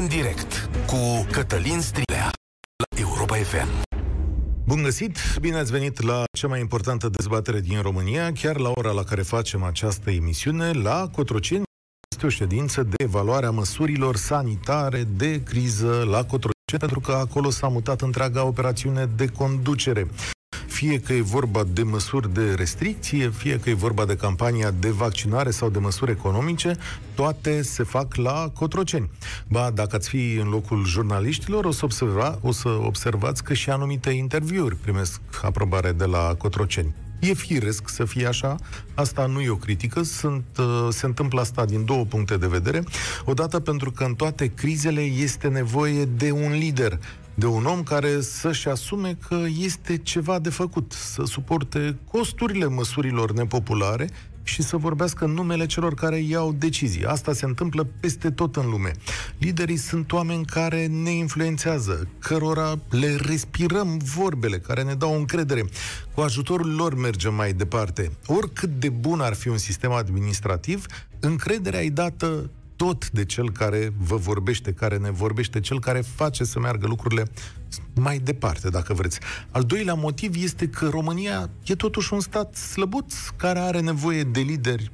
în direct cu Cătălin Strilea la Europa FM. Bun găsit! Bine ați venit la cea mai importantă dezbatere din România, chiar la ora la care facem această emisiune, la Cotroceni. Este o ședință de evaluare a măsurilor sanitare de criză la Cotroceni, pentru că acolo s-a mutat întreaga operațiune de conducere fie că e vorba de măsuri de restricție, fie că e vorba de campania de vaccinare sau de măsuri economice, toate se fac la Cotroceni. Ba, dacă ați fi în locul jurnaliștilor, o să, observa, o să observați că și anumite interviuri primesc aprobare de la Cotroceni. E firesc să fie așa, asta nu e o critică, sunt, uh, se întâmplă asta din două puncte de vedere. Odată pentru că în toate crizele este nevoie de un lider, de un om care să-și asume că este ceva de făcut, să suporte costurile măsurilor nepopulare și să vorbească în numele celor care iau decizii. Asta se întâmplă peste tot în lume. Liderii sunt oameni care ne influențează, cărora le respirăm vorbele, care ne dau încredere. Cu ajutorul lor mergem mai departe. Oricât de bun ar fi un sistem administrativ, încrederea e dată tot de cel care vă vorbește, care ne vorbește, cel care face să meargă lucrurile mai departe, dacă vreți. Al doilea motiv este că România e totuși un stat slăbuț, care are nevoie de lideri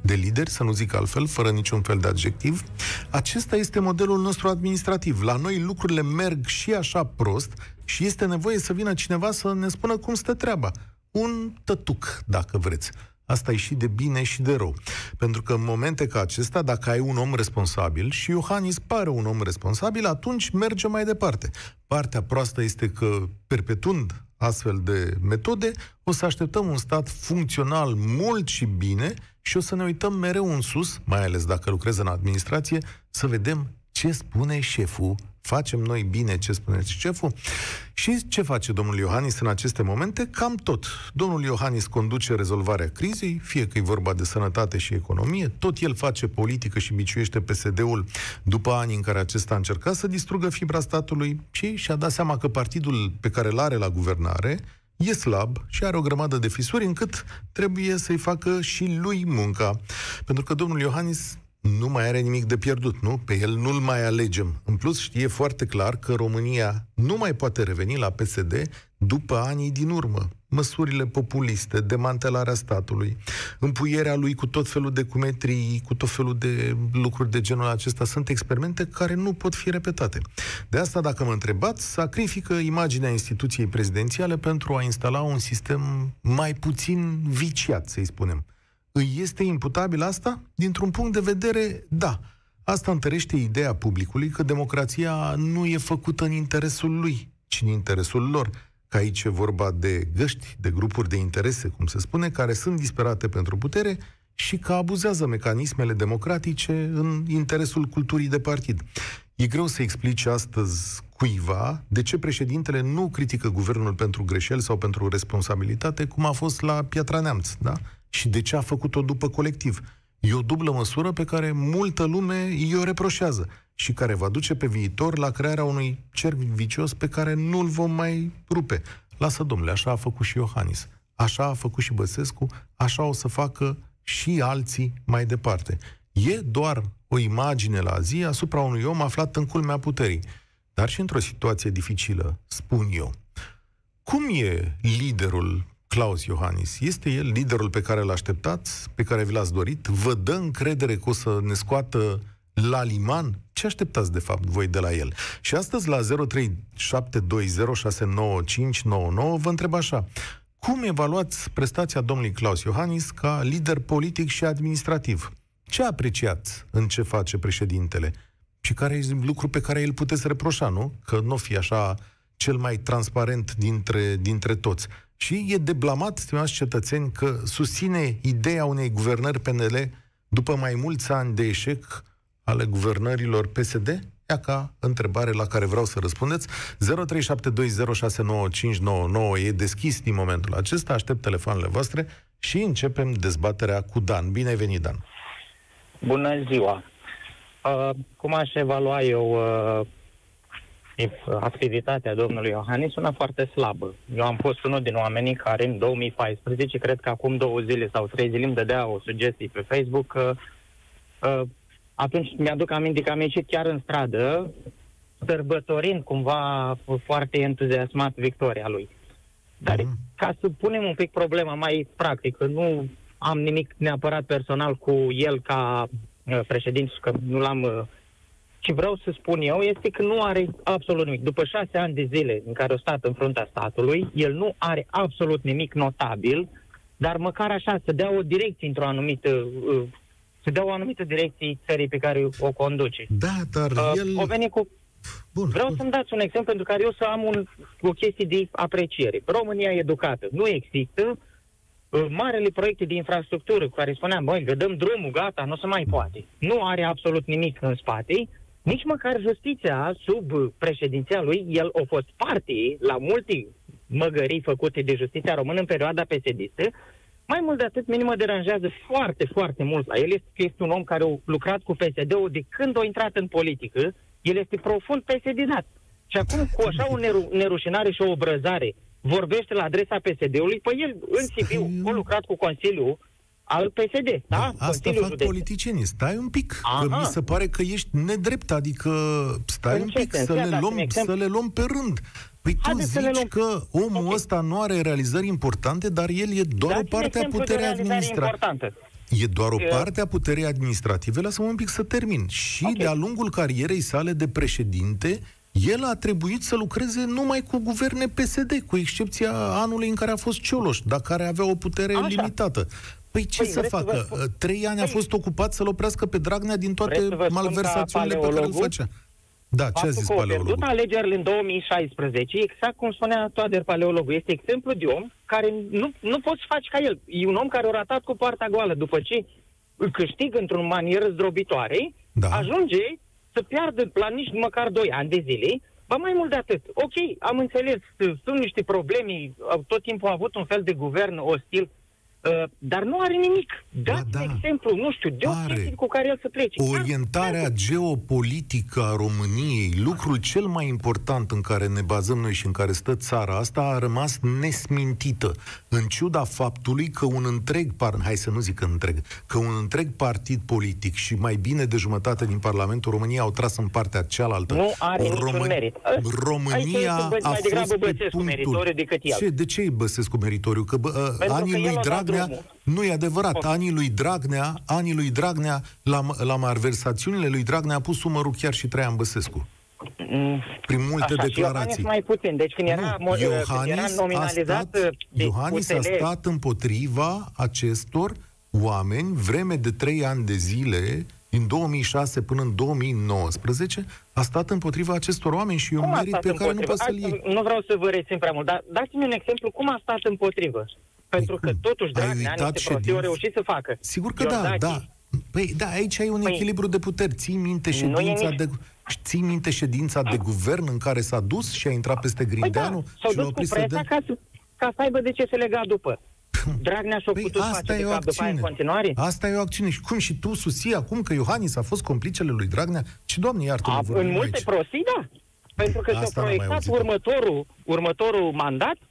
de lideri, să nu zic altfel, fără niciun fel de adjectiv. Acesta este modelul nostru administrativ. La noi lucrurile merg și așa prost și este nevoie să vină cineva să ne spună cum stă treaba. Un tătuc, dacă vreți. Asta e și de bine și de rău. Pentru că în momente ca acesta, dacă ai un om responsabil, și Iohannis pare un om responsabil, atunci merge mai departe. Partea proastă este că, perpetuând astfel de metode, o să așteptăm un stat funcțional mult și bine și o să ne uităm mereu în sus, mai ales dacă lucrez în administrație, să vedem ce spune șeful facem noi bine ce spune șeful. Și ce face domnul Iohannis în aceste momente? Cam tot. Domnul Iohannis conduce rezolvarea crizei, fie că e vorba de sănătate și economie, tot el face politică și biciuiește PSD-ul după ani în care acesta a încercat să distrugă fibra statului și și-a dat seama că partidul pe care îl are la guvernare e slab și are o grămadă de fisuri încât trebuie să-i facă și lui munca. Pentru că domnul Iohannis nu mai are nimic de pierdut, nu? Pe el nu-l mai alegem. În plus, știe foarte clar că România nu mai poate reveni la PSD după anii din urmă. Măsurile populiste, demantelarea statului, împuierea lui cu tot felul de cumetrii, cu tot felul de lucruri de genul acesta, sunt experimente care nu pot fi repetate. De asta, dacă mă întrebați, sacrifică imaginea instituției prezidențiale pentru a instala un sistem mai puțin viciat, să-i spunem. Îi este imputabil asta? Dintr-un punct de vedere, da. Asta întărește ideea publicului că democrația nu e făcută în interesul lui, ci în interesul lor. Că aici e vorba de găști, de grupuri de interese, cum se spune, care sunt disperate pentru putere și că abuzează mecanismele democratice în interesul culturii de partid. E greu să explici astăzi cuiva de ce președintele nu critică guvernul pentru greșeli sau pentru responsabilitate, cum a fost la Piatra Neamț, da? și de ce a făcut-o după colectiv. E o dublă măsură pe care multă lume i-o reproșează și care va duce pe viitor la crearea unui cerc vicios pe care nu-l vom mai rupe. Lasă, domnule, așa a făcut și Iohannis, așa a făcut și Băsescu, așa o să facă și alții mai departe. E doar o imagine la zi asupra unui om aflat în culmea puterii, dar și într-o situație dificilă, spun eu. Cum e liderul Claus Iohannis. Este el liderul pe care l așteptați, pe care vi l-ați dorit? Vă dă încredere că o să ne scoată la liman? Ce așteptați, de fapt, voi de la el? Și astăzi, la 0372069599, vă întreb așa. Cum evaluați prestația domnului Claus Iohannis ca lider politic și administrativ? Ce apreciați în ce face președintele? Și care e lucru pe care îl puteți reproșa, nu? Că nu fi așa cel mai transparent dintre, dintre toți. Și e deblamat, stimați cetățeni, că susține ideea unei guvernări PNL după mai mulți ani de eșec ale guvernărilor PSD? Ia ca întrebare la care vreau să răspundeți. 0372069599 e deschis din momentul acesta, aștept telefoanele voastre și începem dezbaterea cu Dan. Bine ai venit, Dan! Bună ziua! Uh, cum aș evalua eu uh, activitatea domnului Iohannis sună foarte slabă. Eu am fost unul din oamenii care în 2014, cred că acum două zile sau trei zile, îmi dădea o sugestie pe Facebook că uh, atunci mi-aduc aminte că am ieșit chiar în stradă, sărbătorind cumva foarte entuziasmat victoria lui. Dar Mhm. ca să punem un pic problema mai practică, nu am nimic neapărat personal cu el ca uh, președinte, că nu l-am... Uh, ce vreau să spun eu este că nu are absolut nimic. După șase ani de zile în care a stat în fruntea statului, el nu are absolut nimic notabil, dar măcar așa, să dea o direcție într-o anumită... Uh, să dea o anumită direcție țării pe care o conduce. Da, dar Uh, el... O veni cu Bun, Vreau bun. să-mi dați un exemplu pentru care eu să am un, o chestie de apreciere. România e educată. Nu există uh, marele proiecte de infrastructură cu care spuneam, băi, că dăm drumul, gata, nu se mai poate. Nu are absolut nimic în spate. Nici măcar justiția, sub uh, președinția lui, el a fost parte la multe măgării făcute de justiția română în perioada psd mai mult de atât, mine mă deranjează foarte, foarte mult la el. Este că este un om care a lucrat cu PSD-ul de când a intrat în politică. El este profund PSD-dat. Și acum, cu așa o neru- nerușinare și o obrăzare, vorbește la adresa PSD-ului, păi el, în Sibiu, a lucrat cu Consiliul al PSD, da? Asta Consiliul fac Județ. politicienii. Stai un pic, că Aha. mi se pare că ești nedrept, adică stai În un ce pic, sens? să Ia le, dați-mi luăm, exemplu. să le luăm pe rând. Păi tu Haideți să le zici luăm. că omul Ok. ăsta nu are realizări importante, dar el e doar o Dați-mi parte a exemplu de puterii realizare administrative. importantă. E doar o Eu- parte a puterii administrative, lasă-mă un pic să termin. Și Ok. de-a lungul carierei sale de președinte, el a trebuit să lucreze numai cu guverne PSD, cu excepția anului în care a fost Cioloș, dar care avea o putere Așa. limitată. Păi ce Păi, să vreți să vă facă? spun- Trei ani a Păi- fost ocupat să-l oprească pe Dragnea din toate Vreți să vă spun malversațiunile ca pe care le paleologul? făcea. Da, ce a Faptul zis că au pierdut paleologul? alegerile în 2016, exact cum spunea Toader Paleologul, este exemplu de om care nu, nu poți să faci ca el. E un om care a ratat cu partea goală. După ce îl câștigă într-o manieră zdrobitoare, Da. ajunge să piardă la nici măcar 2 ani de zile, Ba mai mult de atât. Ok, am înțeles, sunt niște probleme, tot timpul a avut un fel de guvern ostil, Uh, dar nu are nimic. Dați da. da, exemplu, nu știu, de o Are. chestie cu care el să plece. Orientarea geopolitică a României, lucrul cel mai important în care ne bazăm noi și în care stă țara asta, a rămas nesmintită. În ciuda faptului că un întreg, par, hai să nu zic întreg, că un întreg partid politic și mai bine de jumătate din Parlamentul României au tras în partea cealaltă. Nu are niciun merit. Aici România este bă- a mai degrabă fost pe Băsescu punctul... meritoriu decât el. Ce, de ce e Băsescu meritoriu? Că bă, că anii el lui a dat Dragnea... drumul. Nu e adevărat. Ok. Anii lui Dragnea, anii lui Dragnea, la, la malversațiunile lui Dragnea a pus umărul chiar și Traian Băsescu. Mm, Prin multe Așa, și declarații. Iohannis mai puțin. Deci când era, Nu, mo- când era Iohannis a nominalizat stat, de Iohannis a USL, stat împotriva acestor oameni vreme de trei ani de zile, din 2006 până în 2019, a stat împotriva acestor oameni și e un cum a merit stat pe care nu împotrivă? poți să-l Hai iei. să- Nu vreau să vă rețin prea mult, dar dați-mi un exemplu cum a stat împotrivă. Pentru că cum? totuși Ai Dragnea uitat niște prostii au ședințe? reușit să facă. Sigur că da, Iordache, da. Păi, da, aici ai un Păi, echilibru de puteri. Ții minte nu e ședința nici- de ții minte ședința de guvern în care s-a dus și a intrat peste Păi da, Grindeanu s-au și l-a dus cu oprit să presa dea... ca să, ca să aibă de ce se lega după. Dragnea și-a Păi putut asta face e de o cap după aia în acțiune. continuare? Asta e o acțiune. Și cum și tu susții acum că Iohannis a fost complicele lui Dragnea? Și doamne iartă A, în multe prostii, da. Pentru că Asta s-a n-am mai proiectat auzit. următorul, următorul mandat, ă,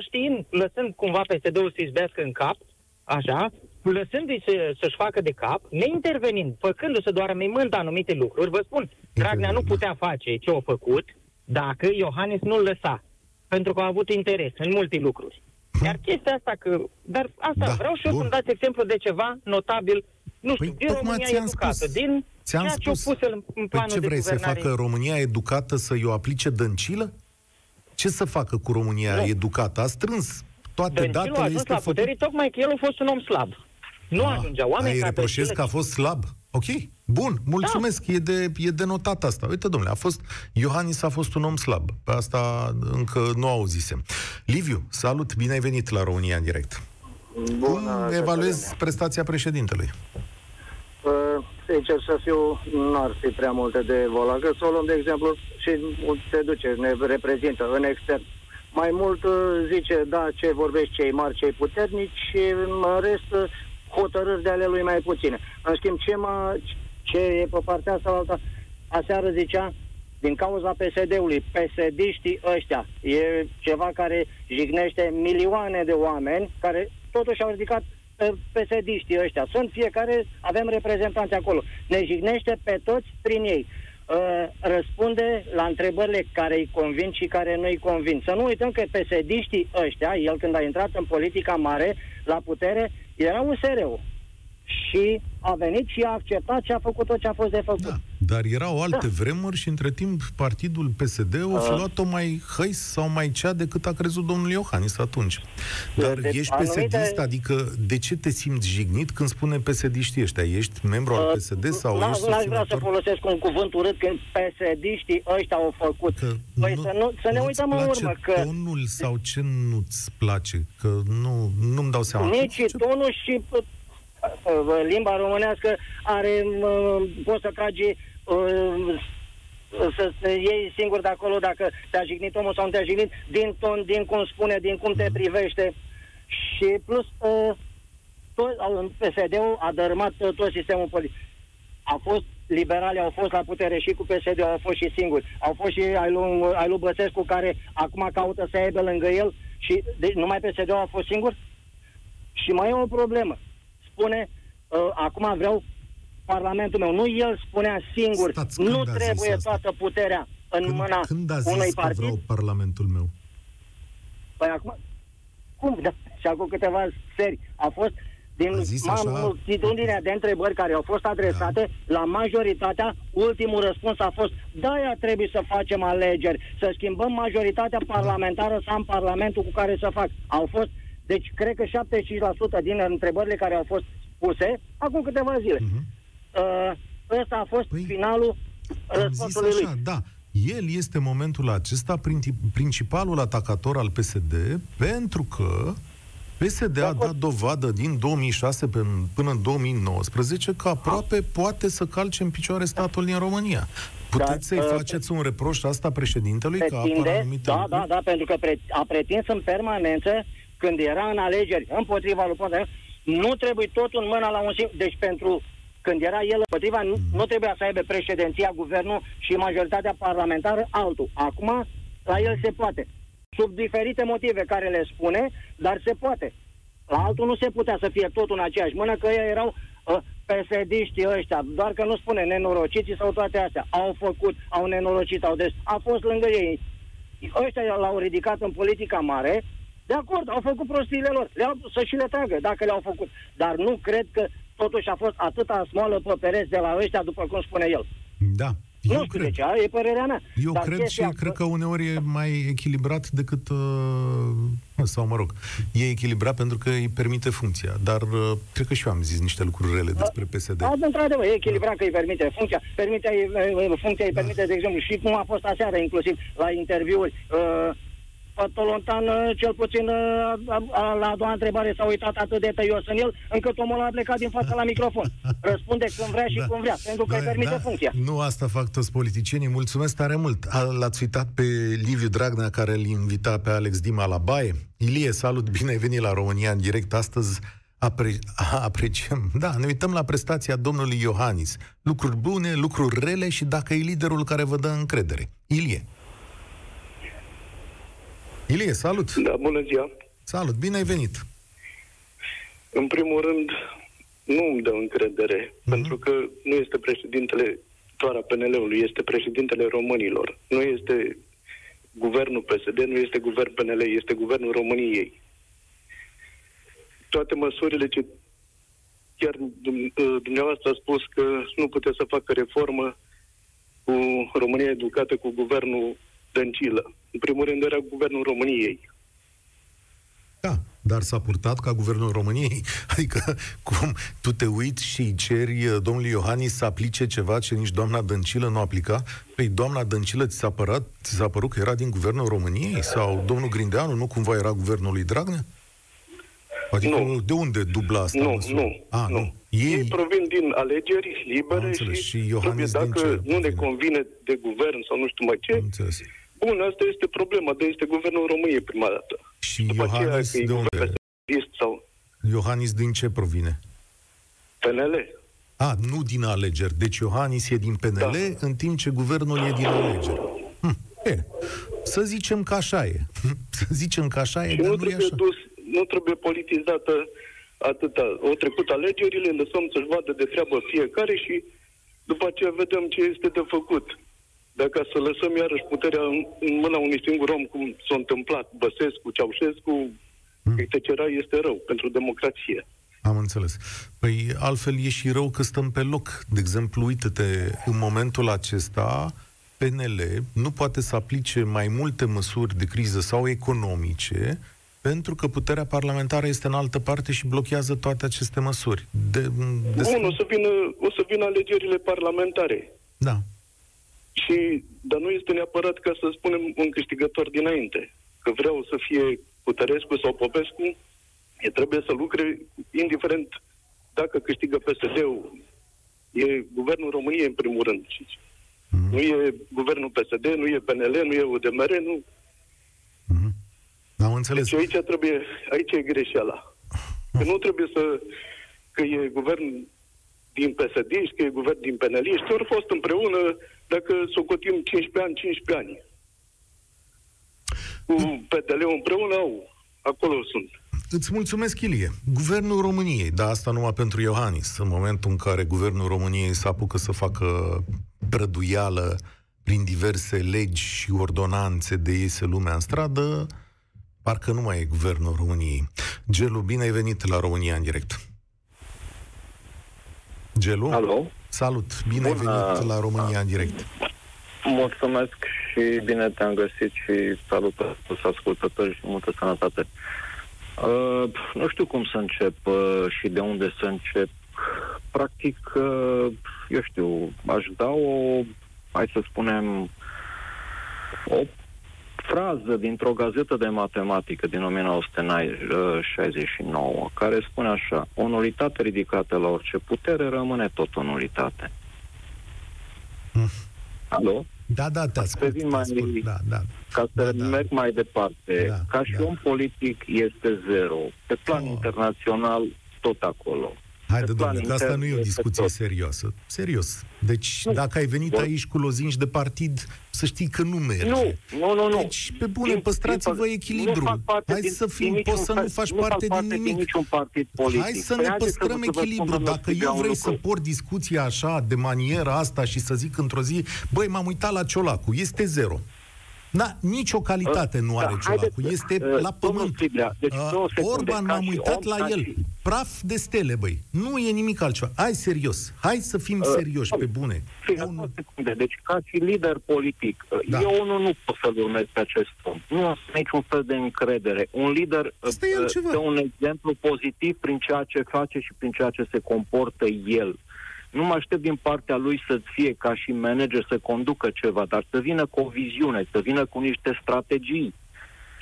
știind, lăsând cumva PSD-ul să-i izbească în cap, așa, lăsându-i să, să-și facă de cap, neintervenind, făcându-se doar memând anumite lucruri. Vă spun, Dragnea nu putea face ce a făcut dacă Iohannis nu-l lăsa. Pentru că a avut interes în multe lucruri. Iar chestia asta că... Dar asta, Da, vreau și eu bun. să-mi dați exemplu de ceva notabil, nu știu, Păi, din tocmai România ți-am educată, spus. din Ți-am ceea ce au spus. pus el în, în Păi planul ce de vrei să guvernare. facă România educată să-i o aplice dăncilă? Ce să facă cu România Nu. educată? A strâns toate Dăncilul a datele, ajuns este la făcut... putere tocmai că el a fost un om slab. Nu Ah, ajungea. Oameni Ai ca reproșez Dăncilă- că a fost slab. Ok, bun, mulțumesc, e, de, e de notat asta. Uite, domnule, a fost, Iohannis a fost un om slab. Pe asta încă nu auzisem. Liviu, salut, bine ai venit la România în direct. Cum evaluezi prestația președintelui? Uh, sincer să fiu, nu ar fi prea multe de evoluat. Că să o luăm de exemplu și se duce, ne reprezintă în extern. Mai mult uh, zice, da, ce vorbești cei mari, cei puternici și în rest uh, hotărâri de ale lui mai puține. În schimb, ce, mă, ce e pe partea asta alta, aseară zicea, din cauza PSD-ului, PSD-știi ăștia, e ceva care jignește milioane de oameni care totuși au ridicat psd ăștia. Sunt fiecare, avem reprezentanți acolo. Ne jignește pe toți prin ei. Uh, răspunde la întrebările care îi convin și care nu îi convin. Să nu uităm că psd ăștia, el când a intrat în politica mare, la putere, era USR-ul și a venit și a acceptat și a făcut tot ce a fost de făcut. Da, dar erau alte da. vremuri și între timp partidul PSD o fi luat-o mai hăis sau mai cea decât a crezut domnul Iohannis atunci. Dar de, ești anumite... psd adică de ce te simți jignit când spune psd ăștia? Ești membru al PSD sau n- ești N-aș vrea să folosesc un cuvânt urât când psd ăștia au făcut. Că păi nu, să, nu, să ne uităm în urmă. Că... tonul sau ce nu-ți place? Că nu, nu-mi dau seama. Nici ce... tonul și limba românească are, poți să tragi să iei singur de acolo dacă te-a jignit omul sau nu te-a jignit, din ton, din cum spune, din cum te mhm. privește. Și plus, tot, PSD-ul a dărâmat tot sistemul politic. A fost liberali au fost la putere și cu PSD au fost și singuri. Au fost și ai lui, ai lui Băsescu care acum caută să aibă lângă el și deci numai PSD a fost singur? Și mai e o problemă spune, uh, acum vreau Parlamentul meu. Nu el spunea singur, Stați, nu trebuie toată puterea în când, mâna când a zis unui că partid. vreau Parlamentul meu? Păi acum, cum? Da, și acum câteva seri. A fost din multitudinea de întrebări care au fost adresate, da. la majoritatea, ultimul răspuns a fost da, trebuie să facem alegeri, să schimbăm majoritatea parlamentară să am Parlamentul cu care să fac. Au fost deci, cred că 75% din întrebările care au fost puse, acum câteva zile. Uh-huh. Uh, ăsta a fost păi, finalul răspunsului lui. Da, el este momentul acesta principalul atacator al PSD pentru că PSD a dat dovadă din 2006 până în 2019 că aproape da. poate să calce în picioare statul din România. Puteți da, să-i uh, faceți un reproș asta președintelui pretinde, că apără anumite Da, lucruri? da, da, pentru că pre- a pretins în permanență când era în alegeri împotriva lui Ponta, nu trebuie tot în mâna la un singur. Deci pentru când era el împotriva, nu, nu trebuia să aibă președinția, guvernul și majoritatea parlamentară altul. Acum, la el se poate. Sub diferite motive care le spune, dar se poate. La altul nu se putea să fie tot în aceeași mână, că ei erau uh, psd ăștia, doar că nu spune nenorociții sau toate astea. Au făcut, au nenorocit, au des... A fost lângă ei. Ăștia l-au ridicat în politica mare, de acord, au făcut prostiile lor. Le-au, să și le tragă, dacă le-au făcut. Dar nu cred că totuși a fost atâta smoală pe pereți de la ăștia, după cum spune el. Da. Eu nu știu cred. de ce, e părerea mea. Eu Dar cred și că... cred că uneori e mai echilibrat decât, uh, sau mă rog, e echilibrat pentru că îi permite funcția. Dar uh, cred că și eu am zis niște lucruri rele despre PSD. Da, într-adevăr, e echilibrat da. că îi permite funcția. Permite, funcția îi da. permite, de exemplu, și cum a fost aseară, inclusiv la interviuri, uh, Tolontan, cel puțin la a doua întrebare s-a uitat atât de tăios în el, încât omul a plecat din fața la microfon. Răspunde când vrea și da. cum vrea, pentru că da, îi permite da. funcția. Nu asta fac toți politicienii. Mulțumesc tare mult. L-ați uitat pe Liviu Dragnea, care îl invita pe Alex Dima la baie. Ilie, salut, bine ai venit la România în direct astăzi. Apre- apreciem. Da, ne uităm la prestația domnului Iohannis. Lucruri bune, lucruri rele și dacă e liderul care vă dă încredere. Ilie. Ilie, salut! Da, bună ziua! Salut, bine ai venit! În primul rând, nu îmi dă încredere, mm-hmm. pentru că nu este președintele doar a PNL-ului, este președintele românilor. Nu este guvernul PSD, nu este guvern PNL, este guvernul României. Toate măsurile ce chiar dumneavoastră a spus că nu puteți să facă reformă cu România educată cu guvernul Dăncilă. În primul rând era guvernul României. Da, dar s-a purtat ca guvernul României. Adică, cum tu te uiți și îi ceri uh, domnului Iohannis să aplice ceva ce nici doamna Dăncilă nu aplica? Păi doamna Dăncilă ți s-a, părat, ți s-a părut că era din guvernul României? Sau domnul Grindeanu nu cumva era guvernul lui Dragnea? Adică nu. de unde dubla asta? Nu, nu. A, nu. nu. Ei... Ei provin din alegeri libere și, și Iohannis dacă nu ne convine de guvern sau nu știu mai ce, Bun, asta este problema, de este guvernul României prima dată. Și După Iohannis aceea, de unde? Sau... Iohannis din ce provine? PNL. A, nu din alegeri. Deci Iohannis e din PNL, da. în timp ce guvernul e din alegeri. Hm, bine. Să zicem că așa e. Să zicem că așa e, și dar nu, nu e așa. Dus, nu trebuie politizată atâta, au trecut alegerile, lăsăm să-și vadă de treabă fiecare și după aceea vedem ce este de făcut. Dacă să lăsăm iarăși puterea în, în mâna unui singur om, cum s-a întâmplat Băsescu, Ceaușescu, mm. etc., este rău pentru democrație. Am înțeles. Păi altfel e și rău că stăm pe loc. De exemplu, uite-te, în momentul acesta, PNL nu poate să aplice mai multe măsuri de criză sau economice pentru că puterea parlamentară este în altă parte și blochează toate aceste măsuri. De, de... Bun, o să, vină, o să vină alegerile parlamentare. Da. Și, dar nu este neapărat ca să spunem un câștigător dinainte. Că vreau să fie Putărescu sau Popescu, e trebuie să lucre, indiferent dacă câștigă PSD-ul, e Guvernul României în primul rând. Mm-hmm. Nu e Guvernul PSD, nu e PNL, nu e UDMR, nu. Mm-hmm. Am înțeles. Deci aici trebuie, aici e greșeala. Că nu trebuie să, că e guvern din PSD, că e guvern din PNL, și ori fost împreună, dacă socotim 15 ani, 15 ani. Cu PDL-ul împreună, au, acolo sunt. Îți mulțumesc, Ilie. Guvernul României, dar asta numai pentru Iohannis, în momentul în care Guvernul României s-a apucă să facă prăduială prin diverse legi și ordonanțe de iese lumea în stradă, parcă nu mai e Guvernul României. Gelu, bine ai venit la România în direct. Gelu? Alo? Salut, bine Bună. ai venit la România în direct. Mulțumesc și bine te-am găsit și salut toți ascultători și multă sănătate. Uh, nu știu cum să încep uh, și de unde să încep. Practic, uh, eu știu, aș da o, hai să spunem, o frază dintr-o gazetă de matematică din 1969, care spune așa, o nulitate ridicată la orice putere rămâne tot o nulitate. Mm. Alo? Da, da, te ascult. Te mai, ascult. Da, da. Ca să da, da. merg mai departe, da, ca și da. om politic este zero. Pe plan oh. internațional, tot acolo. Haide, domnule, că asta nu e o discuție tot. serioasă. Serios. Deci, nu. dacă ai venit aici cu lozinci de partid, să știi că nu merge. Nu, nu, nu. nu. Deci, pe bune, din, păstrați-vă echilibru. Hai din, să fim, poți să nu faci nu parte din nimic. Din niciun partid politic. Hai să păi ne păstrăm să echilibru. Dacă eu vrei să port discuția așa, de maniera asta și să zic într-o zi, băi, m-am uitat la Ciolacu, este zero. Da, nicio calitate uh, nu are da, Ciolacu. Este uh, la pământ. Fiblea, deci uh, Orban m-am uitat la el. Și... Praf de stele, băi. Nu e nimic altceva. Hai serios. Hai să fim uh, serioși, pe bune. un... secunde. Deci, ca și lider politic, uh, da. eu nu, nu pot să-l urmez pe acest om. Nu am niciun fel de încredere. Un lider uh, dă un exemplu pozitiv prin ceea ce face și prin ceea ce se comportă el. Nu mă aștept din partea lui să fie ca și manager să conducă ceva, dar să vină cu o viziune, să vină cu niște strategii,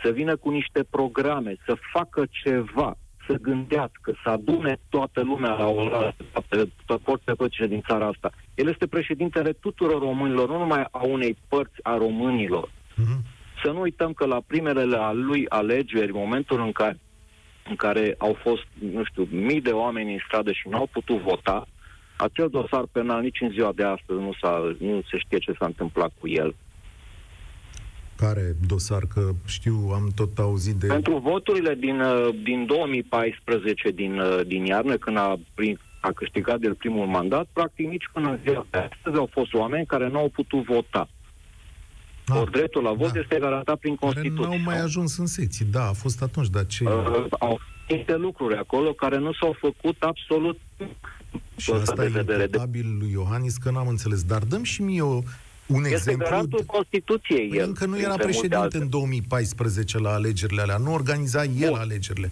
să vină cu niște programe, să facă ceva, să gândească, să adune toată lumea la o toate, toate politice din țara asta. El este președintele tuturor românilor, nu numai a unei părți a românilor. Mm-hmm. Să nu uităm că la primele la lui alegeri, momentul în care, în care au fost, nu știu, mii de oameni în stradă și nu au putut vota, acel dosar penal nici în ziua de astăzi nu, s-a, nu se știe ce s-a întâmplat cu el. Care dosar? Că știu, am tot auzit de... Pentru voturile din, uh, din 2014, din, uh, din iarnă, când a, a câștigat de primul mandat, practic nici până în ziua de astăzi au fost oameni care nu au putut vota. Ah, Ori dreptul la vot da. este garantat prin Constituție. Care nu au mai ajuns în secții, da, a fost atunci, dar ce... Uh, au niște lucruri acolo care nu s-au făcut absolut și asta e imputabil lui Iohannis, că n-am înțeles. Dar dăm și mie o, un este exemplu. garantul Constituției. Păi el, încă nu era președinte în 2014 la alegerile alea. Nu organiza el Bun. alegerile.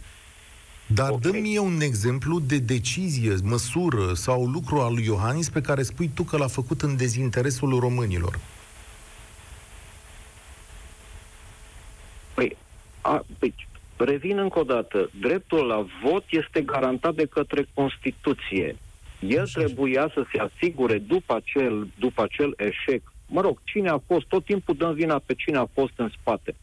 Dar okay. dă mie un exemplu de decizie, măsură sau lucru al lui Iohannis pe care spui tu că l-a făcut în dezinteresul românilor. Păi, a, păi revin încă o dată. Dreptul la vot este garantat de către Constituție. El trebuia să se asigure după acel, după acel eșec. Mă rog, cine a fost, tot timpul dăm vina pe cine a fost în spate.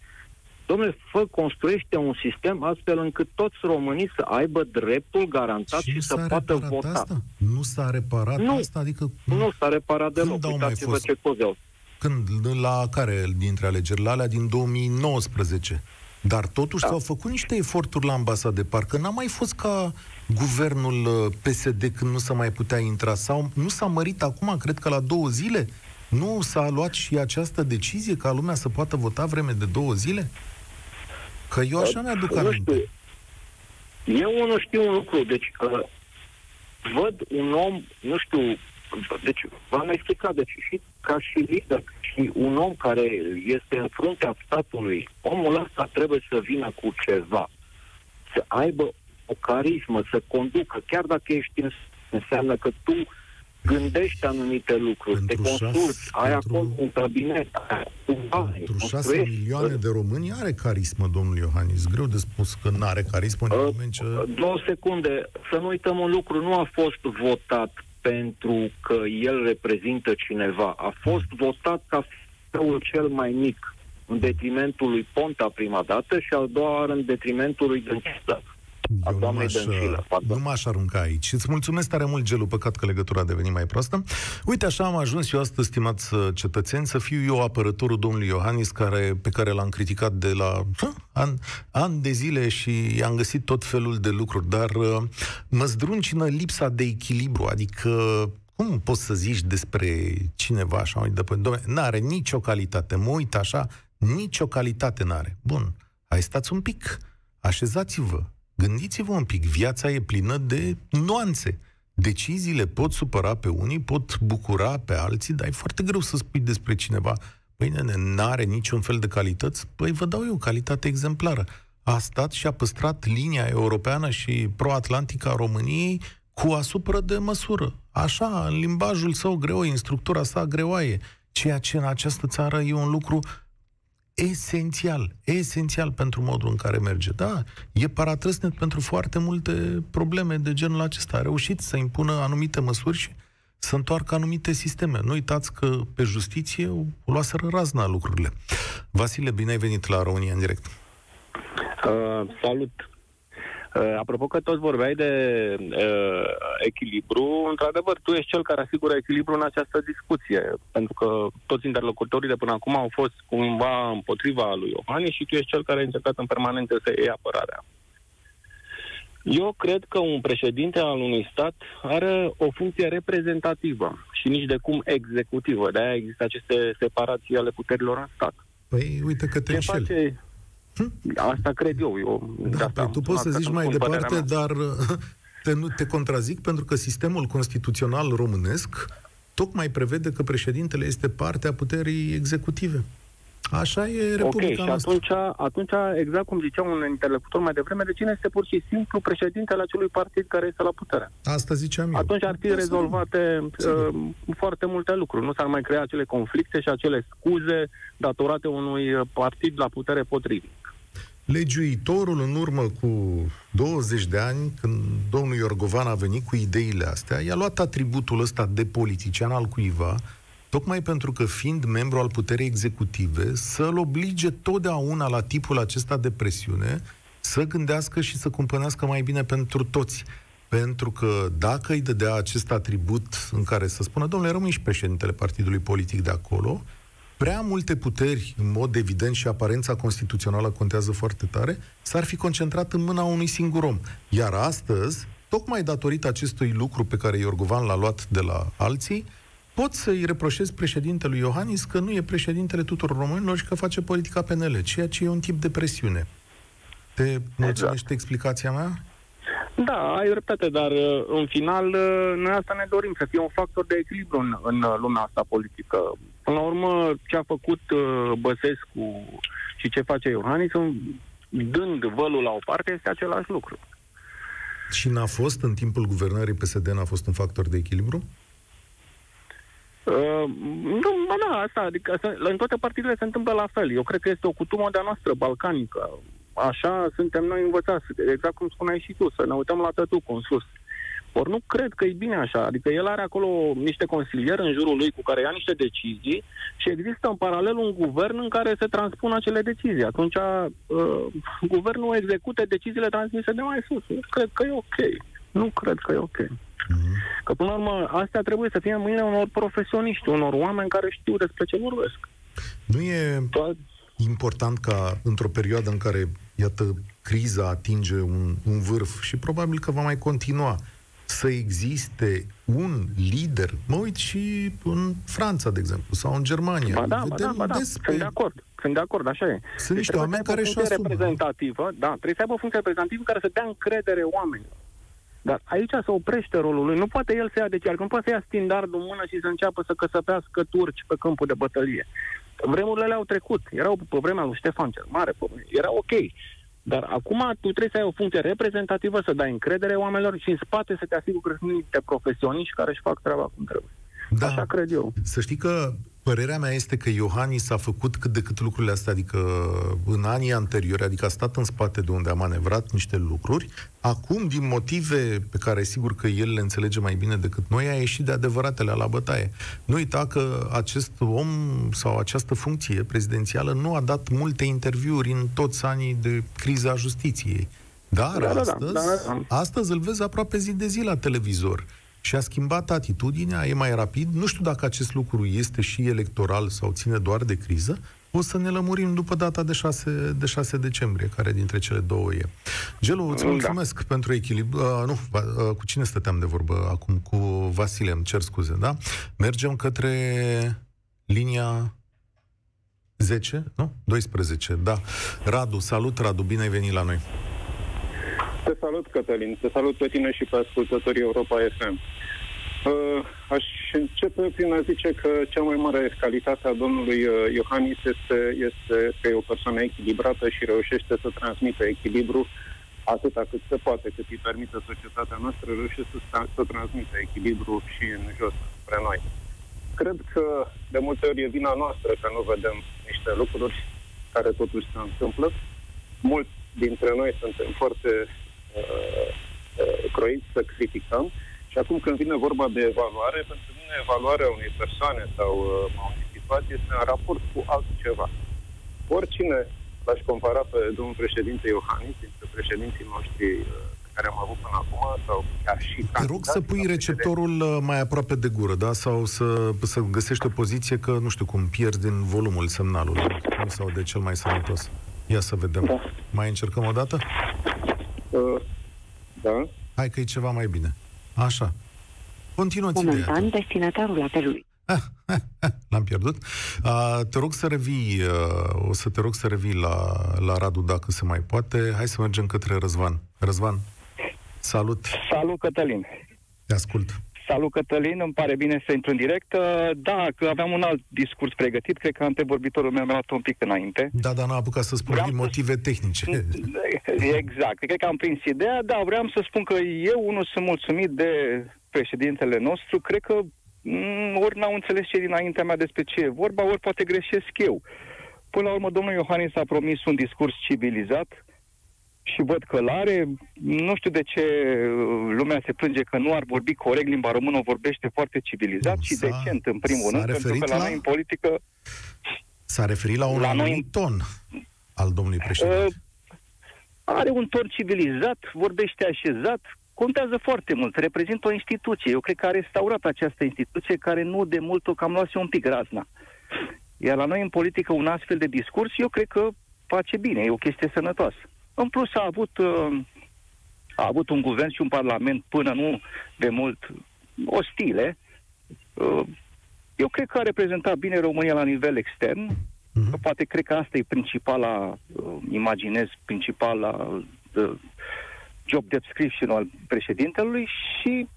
Domnule, fă, construiește un sistem astfel încât toți românii să aibă dreptul garantat și, și să poată vota. Asta? Nu s-a reparat nu, asta? Adică, nu s-a reparat deloc. Când mai fost? ce Când? La care dintre alegeri? La alea din 2019. Dar totuși da. s-au făcut niște eforturi la ambasade. Parcă n-a mai fost ca guvernul uh, PSD când nu s-a mai putea intra. Sau nu s-a mărit acum, cred că la două zile? Nu s-a luat și această decizie ca lumea să poată vota vreme de două zile? Că eu așa mi-aduc aminte. Eu nu știu un lucru. Deci, uh, văd un om, nu știu, deci v-am explicat, deci și ca și lider, și un om care este în fruntea statului, omul ăsta trebuie să vină cu ceva, să aibă o carismă, să conducă, chiar dacă ești în înseamnă că tu gândești anumite lucruri, pentru te consulți, ai pentru, acolo un cabinet, Pentru șase milioane de români are carismă, domnul Iohannis. Greu de spus că nu are carismă în uh, moment ce... Două secunde. Să nu uităm un lucru. Nu a fost votat pentru că el reprezintă cineva. A fost mm. votat ca fiul cel mai mic în detrimentul lui Ponta prima dată și al doua oară în detrimentul lui Dăncilă. Eu nu m-aș, nu m-aș arunca aici. Îți mulțumesc tare mult, Gelu, păcat că legătura a devenit mai proastă. Uite, așa am ajuns eu astăzi, stimați uh, cetățeni, să fiu eu apărătorul domnului Iohannis, care, pe care l-am criticat de la an, an de zile și am găsit tot felul de lucruri, dar uh, mă zdruncină lipsa de echilibru, adică cum poți să zici despre cineva așa mai departe? Dom'le, n-are nicio calitate. Mă uit așa, nicio calitate n-are. Bun, hai stați un pic, așezați-vă, Gândiți-vă un pic, viața e plină de nuanțe. Deciziile pot supăra pe unii, pot bucura pe alții, dar e foarte greu să spui despre cineva, păi nene, n-are niciun fel de calități, păi vă dau eu calitate exemplară. A stat și a păstrat linia europeană și pro-atlantică a României cu asupra de măsură. Așa, în limbajul său greu, în structura sa greoaie. Ceea ce în această țară e un lucru esențial, esențial pentru modul în care merge. Da, e paratrăsnet pentru foarte multe probleme de genul acesta. A reușit să impună anumite măsuri și să întoarcă anumite sisteme. Nu uitați că pe justiție o luaseră razna lucrurile. Vasile, bine ai venit la România în direct. Uh, salut! Uh, apropo că toți vorbeai de uh, echilibru, într-adevăr, tu ești cel care asigură echilibru în această discuție, pentru că toți interlocutorii de până acum au fost cumva împotriva lui Iohannis și tu ești cel care a încercat în permanență să iei apărarea. Eu cred că un președinte al unui stat are o funcție reprezentativă și nici de cum executivă. De-aia există aceste separații ale puterilor în stat. Păi uite că te Ce face, Hm? Asta cred eu. eu da, asta, păi tu poți să zici mai departe, dar te, nu, te contrazic pentru că sistemul constituțional românesc tocmai prevede că președintele este parte a puterii executive. Așa e Republica Ok, și atunci, atunci, exact cum zicea un interlocutor mai devreme, de cine este pur și simplu președintele acelui partid care este la putere? Asta ziceam eu. Atunci ar fi da, rezolvate uh, foarte multe lucruri. Nu s-ar mai crea acele conflicte și acele scuze datorate unui partid la putere potrivit. Legiuitorul, în urmă cu 20 de ani, când domnul Iorgovan a venit cu ideile astea, i-a luat atributul ăsta de politician al cuiva, tocmai pentru că, fiind membru al puterii executive, să-l oblige totdeauna la tipul acesta de presiune să gândească și să cumpănească mai bine pentru toți. Pentru că dacă îi dădea acest atribut în care să spună, domnule, rămâi și președintele partidului politic de acolo, prea multe puteri, în mod evident și aparența constituțională contează foarte tare, s-ar fi concentrat în mâna unui singur om. Iar astăzi, tocmai datorită acestui lucru pe care Iorgovan l-a luat de la alții, pot să-i reproșez președintelui Iohannis că nu e președintele tuturor românilor și că face politica PNL, ceea ce e un tip de presiune. Te mulțumește exact. explicația mea? Da, ai dreptate, dar uh, în final uh, noi asta ne dorim, să fie un factor de echilibru în, în lumea asta politică. Până la urmă, ce a făcut uh, Băsescu și ce face Iohannis, dând vălul la o parte, este același lucru. Și n-a fost, în timpul guvernării PSD, n-a fost un factor de echilibru? Uh, nu, da, asta, adică în toate partidele se întâmplă la fel. Eu cred că este o cutumă de-a noastră balcanică așa suntem noi învățați, exact cum spuneai și tu, să ne uităm la tătucul în sus. Ori nu cred că e bine așa. Adică el are acolo niște consilieri în jurul lui cu care ia niște decizii și există în paralel un guvern în care se transpun acele decizii. Atunci uh, guvernul execute deciziile transmise de mai sus. Nu cred că e ok. Nu cred că e ok. Mm-hmm. Că până la urmă astea trebuie să fie în mâine unor profesioniști, unor oameni care știu despre ce vorbesc. Nu e... To- important ca într-o perioadă în care, iată, criza atinge un, un vârf și probabil că va mai continua, să existe un lider. Mă uit și în Franța, de exemplu, sau în Germania. Ba da, Vedem ba da, ba da. Despre... Sunt de acord. Sunt de acord, așa e. Sunt niște deci oameni care și asumă. reprezentativă, da, trebuie să aibă o funcție reprezentativă care să dea încredere oamenilor. Dar aici se oprește rolul lui. Nu poate el să ia decizii, nu poate să ia standardul în mână și să înceapă să căsăpească turci pe câmpul de bătălie. Vremurile le-au trecut. Erau pe vremea lui Ștefan cel Mare, pe... era ok. Dar acum tu trebuie să ai o funcție reprezentativă, să dai încredere oamenilor și în spate să te asiguri că sunt niște profesioniști care își fac treaba cum trebuie. Da. Așa cred eu. Să știi că Părerea mea este că Iohannis a făcut cât de cât lucrurile astea, adică în anii anteriori, adică a stat în spate de unde a manevrat niște lucruri. Acum, din motive pe care sigur că el le înțelege mai bine decât noi, a ieșit de adevăratele la bătaie. Nu uita că acest om sau această funcție prezidențială nu a dat multe interviuri în toți anii de criza justiției. Dar da, astăzi, da, da, da. astăzi îl vezi aproape zi de zi la televizor și a schimbat atitudinea, e mai rapid. Nu știu dacă acest lucru este și electoral sau ține doar de criză. O să ne lămurim după data de 6, de 6 decembrie, care dintre cele două e. Gelu, îți da. mulțumesc da. pentru echilibru. Uh, nu, uh, cu cine stăteam de vorbă acum? Cu Vasile, îmi cer scuze, da? Mergem către linia 10, nu? 12, da. Radu, salut, Radu, bine ai venit la noi. Te salut, Cătălin. Te salut pe tine și pe ascultătorii Europa FM. Uh, aș începe prin a zice că cea mai mare calitate a domnului uh, Iohannis este, este că e o persoană echilibrată și reușește să transmită echilibru atâta cât se poate, cât îi permite societatea noastră, reușește să, să transmită echilibru și în jos spre noi. Cred că de multe ori e vina noastră că nu vedem niște lucruri care totuși se întâmplă. Mulți dintre noi suntem foarte uh, uh, croiți să criticăm. Și acum când vine vorba de evaluare, pentru mine evaluarea unei persoane sau uh, a unei situații este în raport cu altceva. Oricine l-aș compara pe domnul președinte Iohannis, dintre președinții noștri uh, care am avut până acum, sau chiar și Te rog să pui receptorul uh, mai aproape de gură, da? Sau să, să găsești o poziție că, nu știu cum, pierzi din volumul semnalului. Nu sau de cel mai sănătos. Ia să vedem. Da. Mai încercăm o dată? Uh, da. Hai că e ceva mai bine. Așa. Continuă-ți Momentan, destinatarul apelului. Ah, ah, ah, l-am pierdut. Uh, te rog să revii, uh, o să te rog să revii la, la Radu dacă se mai poate. Hai să mergem către Răzvan. Răzvan, salut. Salut, Cătălin. Te ascult. Salut, Cătălin, îmi pare bine să intru în direct. Uh, da, că aveam un alt discurs pregătit, cred că antevorbitorul meu mi-a luat un pic înainte. Da, dar n-a apucat să spun din motive să... tehnice. Exact, cred că am prins ideea, da, vreau să spun că eu, unul, sunt mulțumit de președintele nostru, cred că mm, ori n-au înțeles ce dinaintea mea despre ce e vorba, ori poate greșesc eu. Până la urmă, domnul Iohannis a promis un discurs civilizat, și văd că are. Nu știu de ce uh, lumea se plânge că nu ar vorbi corect limba română, o vorbește foarte civilizat și decent, în primul rând, pentru că la, la noi în politică... S-a referit la un la noi... ton al domnului președinte. Uh, are un ton civilizat, vorbește așezat, contează foarte mult, reprezintă o instituție. Eu cred că a restaurat această instituție care nu de mult o cam luase un pic razna. Iar la noi în politică un astfel de discurs, eu cred că face bine, e o chestie sănătoasă. În plus a avut, uh, a avut un guvern și un parlament până nu de mult ostile. Uh, eu cred că a reprezentat bine România la nivel extern. Mm-hmm. Poate cred că asta e principala, uh, imaginez, principala job description al președintelui și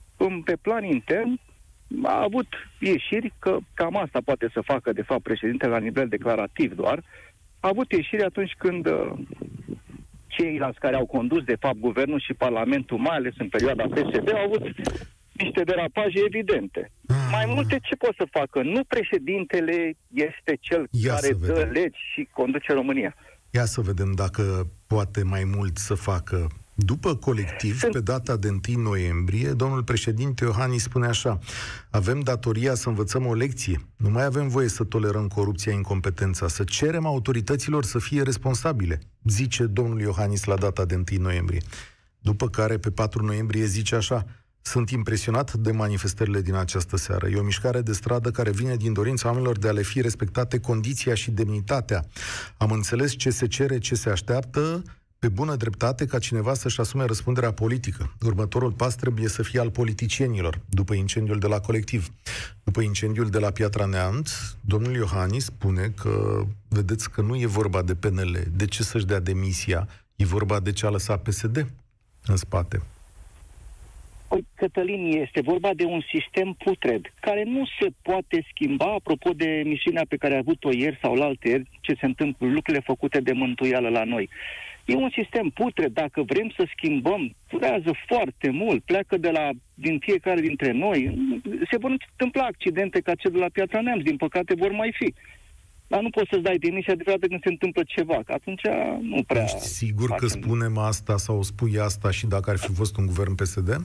pe plan intern a avut ieșiri că cam asta poate să facă de fapt președintele la nivel declarativ doar. A avut ieșiri atunci când ceilalți care au condus, de fapt, guvernul și Parlamentul, mai ales în perioada PSD, au avut niște derapaje evidente. Ah. Mai multe ce pot să facă? Nu președintele este cel Ia care dă legi și conduce România. Ia să vedem dacă poate mai mult să facă după colectiv, pe data de 1 noiembrie, domnul președinte Iohannis spune așa avem datoria să învățăm o lecție. Nu mai avem voie să tolerăm corupția, incompetența, să cerem autorităților să fie responsabile, zice domnul Iohannis la data de 1 noiembrie. După care, pe 4 noiembrie, zice așa Sunt impresionat de manifestările din această seară. E o mișcare de stradă care vine din dorința oamenilor de a le fi respectate condiția și demnitatea. Am înțeles ce se cere, ce se așteaptă, pe bună dreptate ca cineva să-și asume răspunderea politică. Următorul pas trebuie să fie al politicienilor, după incendiul de la colectiv. După incendiul de la Piatra Neant, domnul Iohannis spune că, vedeți că nu e vorba de PNL, de ce să-și dea demisia, e vorba de ce a lăsat PSD în spate. Păi, Cătălin, este vorba de un sistem putred, care nu se poate schimba, apropo de emisiunea pe care a avut-o ieri sau la ieri, ce se întâmplă, lucrurile făcute de mântuială la noi. E un sistem putred, dacă vrem să schimbăm, durează foarte mult, pleacă de la, din fiecare dintre noi. Se vor întâmpla accidente ca cel de la Piatra Neamț, din păcate vor mai fi. Dar nu poți să-ți dai demisia de când se întâmplă ceva, că atunci nu prea... Ești sigur că spunem asta sau spui asta și dacă ar fi fost un guvern PSD?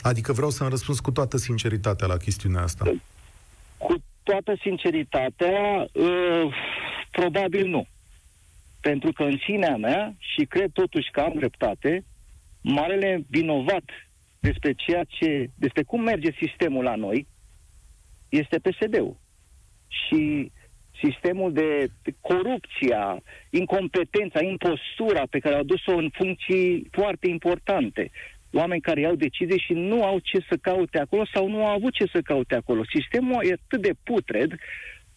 Adică vreau să-mi răspuns cu toată sinceritatea la chestiunea asta. Cu toată sinceritatea, uh, probabil nu. Pentru că în sinea mea, și cred totuși că am dreptate, marele vinovat despre ceea ce, despre cum merge sistemul la noi, este PSD-ul. Și sistemul de corupția, incompetența, impostura pe care au dus-o în funcții foarte importante, oameni care iau decizii și nu au ce să caute acolo sau nu au avut ce să caute acolo. Sistemul e atât de putred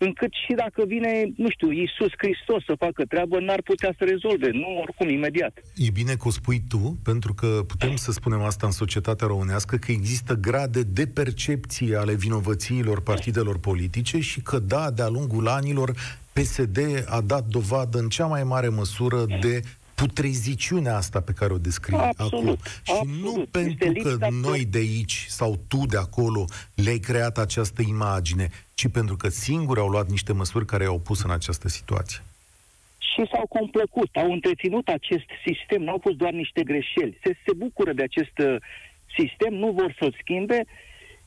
încât și dacă vine, nu știu, Iisus Hristos să facă treabă, n-ar putea să rezolve, nu oricum, imediat. E bine că o spui tu, pentru că putem să spunem asta în societatea românească, că există grade de percepție ale vinovățiilor partidelor politice și că, da, de-a lungul anilor, PSD a dat dovadă în cea mai mare măsură de putreziciunea asta pe care o descrii absolut, acum. Și absolut. nu pentru că noi de aici sau tu de acolo le-ai creat această imagine, ci pentru că singuri au luat niște măsuri care i-au pus în această situație. Și s-au complăcut, au întreținut acest sistem, nu au pus doar niște greșeli. Se, se bucură de acest uh, sistem, nu vor să-l schimbe.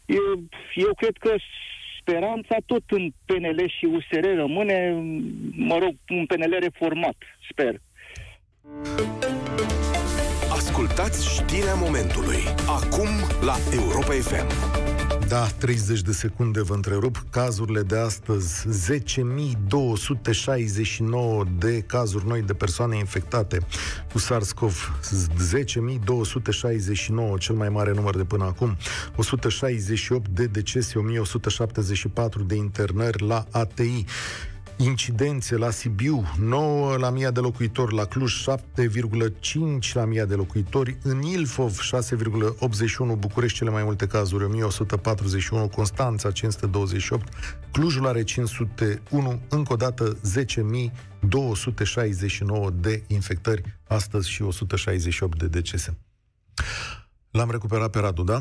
Eu, eu cred că speranța tot în PNL și USR rămâne, mă rog, un PNL reformat, sper. Ascultați știrea momentului. Acum la Europa FM. Da, 30 de secunde vă întrerup. Cazurile de astăzi, 10.269 de cazuri noi de persoane infectate cu SARS-CoV. 10.269, cel mai mare număr de până acum. 168 de decese, 1174 de internări la ATI incidențe la Sibiu, 9 la mii de locuitori, la Cluj 7,5 la mii de locuitori, în Ilfov 6,81, București cele mai multe cazuri, 1141, Constanța 528, Clujul are 501, încă o dată 10.269 de infectări astăzi și 168 de decese. L-am recuperat pe Radu, da?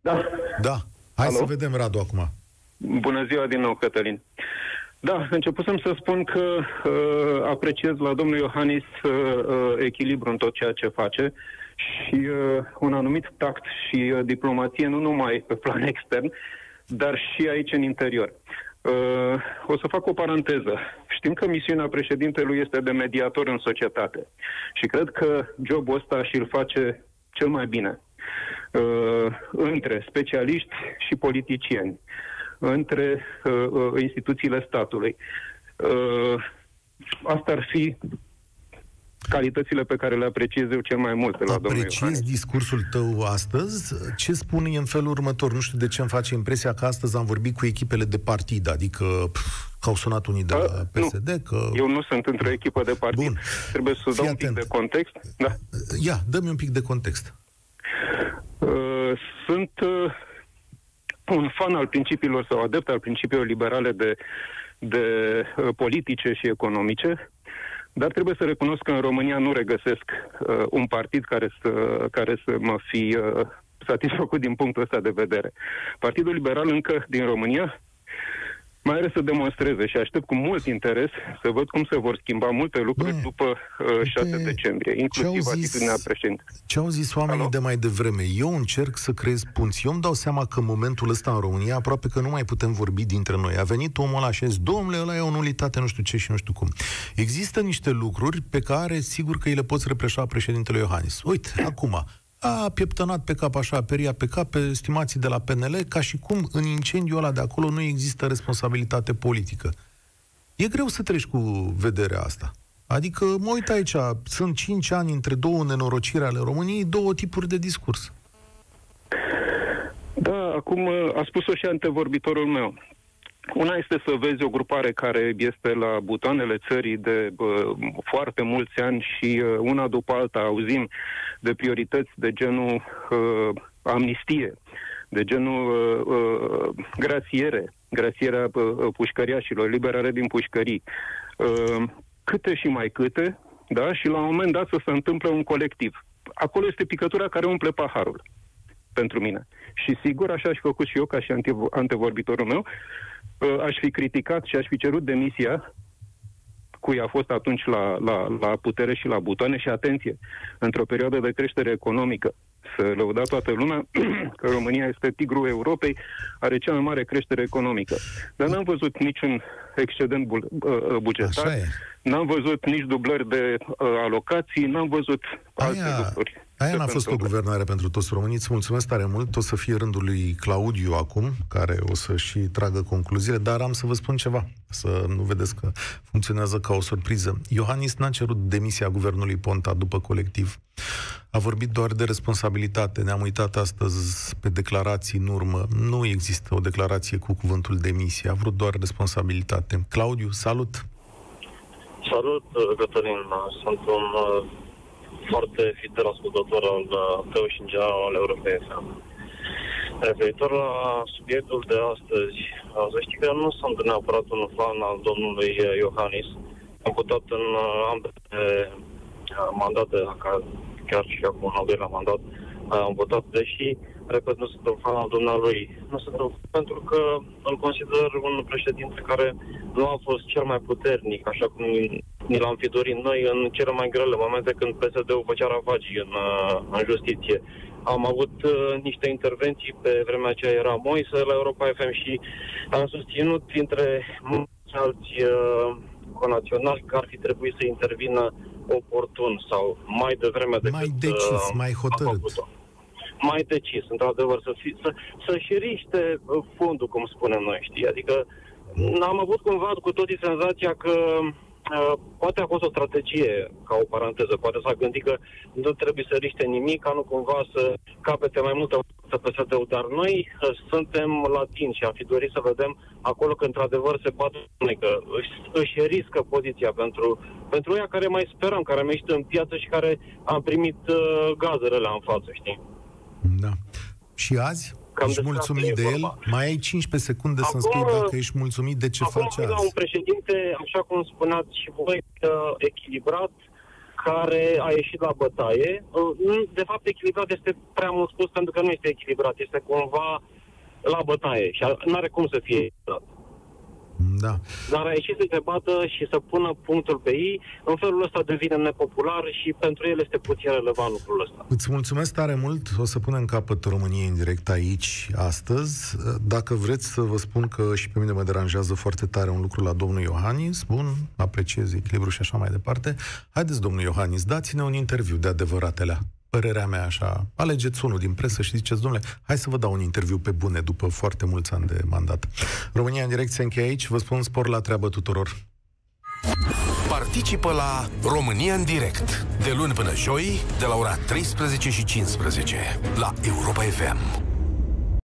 Da. Da. Hai Alo? să vedem Radu acum. Bună ziua din nou, Cătălin. Da, începusem să spun că uh, apreciez la domnul Iohannis uh, uh, echilibru în tot ceea ce face și uh, un anumit tact și uh, diplomație, nu numai pe plan extern, dar și aici în interior. Uh, o să fac o paranteză. Știm că misiunea președintelui este de mediator în societate și cred că jobul ăsta și îl face cel mai bine uh, între specialiști și politicieni. Uh, între uh, uh, instituțiile statului. Uh, asta ar fi calitățile pe care le apreciez eu cel mai mult la domnul Apreciez discursul tău astăzi. Ce spune în felul următor? Nu știu de ce îmi face impresia că astăzi am vorbit cu echipele de partid, adică pf, că au sunat unii de la PSD, nu, că... Eu nu sunt într-o echipă de partid. Bun. Trebuie să dau un pic de context. Da. Ia, dă-mi un pic de context. Uh, sunt uh, un fan al principiilor sau adept al principiilor liberale de, de uh, politice și economice, dar trebuie să recunosc că în România nu regăsesc uh, un partid care să, care să mă fi uh, satisfăcut din punctul ăsta de vedere. Partidul Liberal încă din România mai are să demonstreze și aștept cu mult interes să văd cum se vor schimba multe lucruri Bă, după uh, 6 de, decembrie, inclusiv atitudinea președinte. Ce au zis oamenii Alo? de mai devreme? Eu încerc să creez punți. Eu îmi dau seama că în momentul ăsta în România aproape că nu mai putem vorbi dintre noi. A venit omul ăla și a zis, domnule, ăla e o nulitate, nu știu ce și nu știu cum. Există niște lucruri pe care sigur că îi le poți repreșa președintele Iohannis. Uite, acum, a pieptănat pe cap așa, a periat pe cap pe estimații de la PNL, ca și cum în incendiul ăla de acolo nu există responsabilitate politică. E greu să treci cu vederea asta. Adică, mă uit aici, sunt cinci ani între două nenorociri ale României, două tipuri de discurs. Da, acum a spus-o și antevorbitorul meu. Una este să vezi o grupare care este la butoanele țării de bă, foarte mulți ani și uh, una după alta auzim de priorități de genul uh, amnistie, de genul uh, uh, grațiere, grasierea uh, pușcăriașilor, liberare din pușcării. Uh, câte și mai câte, da? Și la un moment dat să se întâmple un colectiv. Acolo este picătura care umple paharul pentru mine. Și sigur, așa aș fi făcut și eu, ca și antevorbitorul meu, uh, aș fi criticat și aș fi cerut demisia cui a fost atunci la, la, la putere și la butoane și atenție, într-o perioadă de creștere economică, să lăuda toată lumea că România este tigrul Europei, are cea mai mare creștere economică. Dar n-am văzut niciun excedent bu- uh, bugetar, n-am văzut nici dublări de uh, alocații, n-am văzut Aia... alte lucruri. Aia n-a fost o guvernare pentru toți românii. Îți mulțumesc tare mult. O să fie rândul lui Claudiu acum, care o să și tragă concluziile, dar am să vă spun ceva, să nu vedeți că funcționează ca o surpriză. Iohannis n-a cerut demisia guvernului Ponta după colectiv. A vorbit doar de responsabilitate. Ne-am uitat astăzi pe declarații în urmă. Nu există o declarație cu cuvântul demisie. A vrut doar responsabilitate. Claudiu, salut! Salut, Cătălin. Sunt un foarte fidel ascultător al uh, tău și în general al Europei FM. Referitor la subiectul de astăzi, uh, să știi că eu nu sunt neapărat un fan al domnului uh, Iohannis. Am votat în ambele mandate, chiar și acum în al doilea mandat, am votat, deși, repet, nu sunt un fan al dumnealui. Nu sunt un pentru că îl consider un președinte care nu a fost cel mai puternic, așa cum ni l-am fi dorit noi în cele mai grele momente când PSD-ul făcea ravagii în, uh, în justiție. Am avut uh, niște intervenții pe vremea aceea era Moise la Europa FM și am susținut dintre mulți alți uh, conaționali că ar fi trebuit să intervină oportun sau mai devreme decât mai decis, uh, mai hotărât. Mai decis, într-adevăr, să, fi, să, să-și riște uh, fondul, cum spunem noi, știi? Adică am avut cumva cu toții senzația că Uh, poate a fost o strategie, ca o paranteză, poate s-a gândit că nu trebuie să riște nimic, ca nu cumva să capete mai multă să PSD-ul, dar noi uh, suntem latini și am fi dorit să vedem acolo că într-adevăr se poate spune că își, își riscă poziția pentru, pentru ea care mai sperăm, care mai în piață și care am primit uh, gazele în față, știi? Da. Și azi? Cam ești mulțumit de el? Mai ai 15 secunde acum, să-mi spui dacă ești mulțumit de ce face azi. un președinte, așa cum spuneați și voi, echilibrat, care a ieșit la bătaie. De fapt, echilibrat este prea mult spus pentru că nu este echilibrat, este cumva la bătaie și nu are cum să fie echilibrat. Da. Dar a ieșit să se bată și să pună punctul pe ei, în felul ăsta devine nepopular și pentru el este puțin relevant lucrul ăsta. Îți mulțumesc tare mult, o să punem capăt României în direct aici, astăzi. Dacă vreți să vă spun că și pe mine mă deranjează foarte tare un lucru la domnul Iohannis, bun, apreciez echilibru și așa mai departe, haideți, domnul Iohannis, dați-ne un interviu de adevăratele părerea mea așa, alegeți unul din presă și ziceți, domnule, hai să vă dau un interviu pe bune după foarte mulți ani de mandat. România în direct se încheie aici, vă spun spor la treabă tuturor. Participă la România în direct, de luni până joi, de la ora 13 și 15, la Europa FM.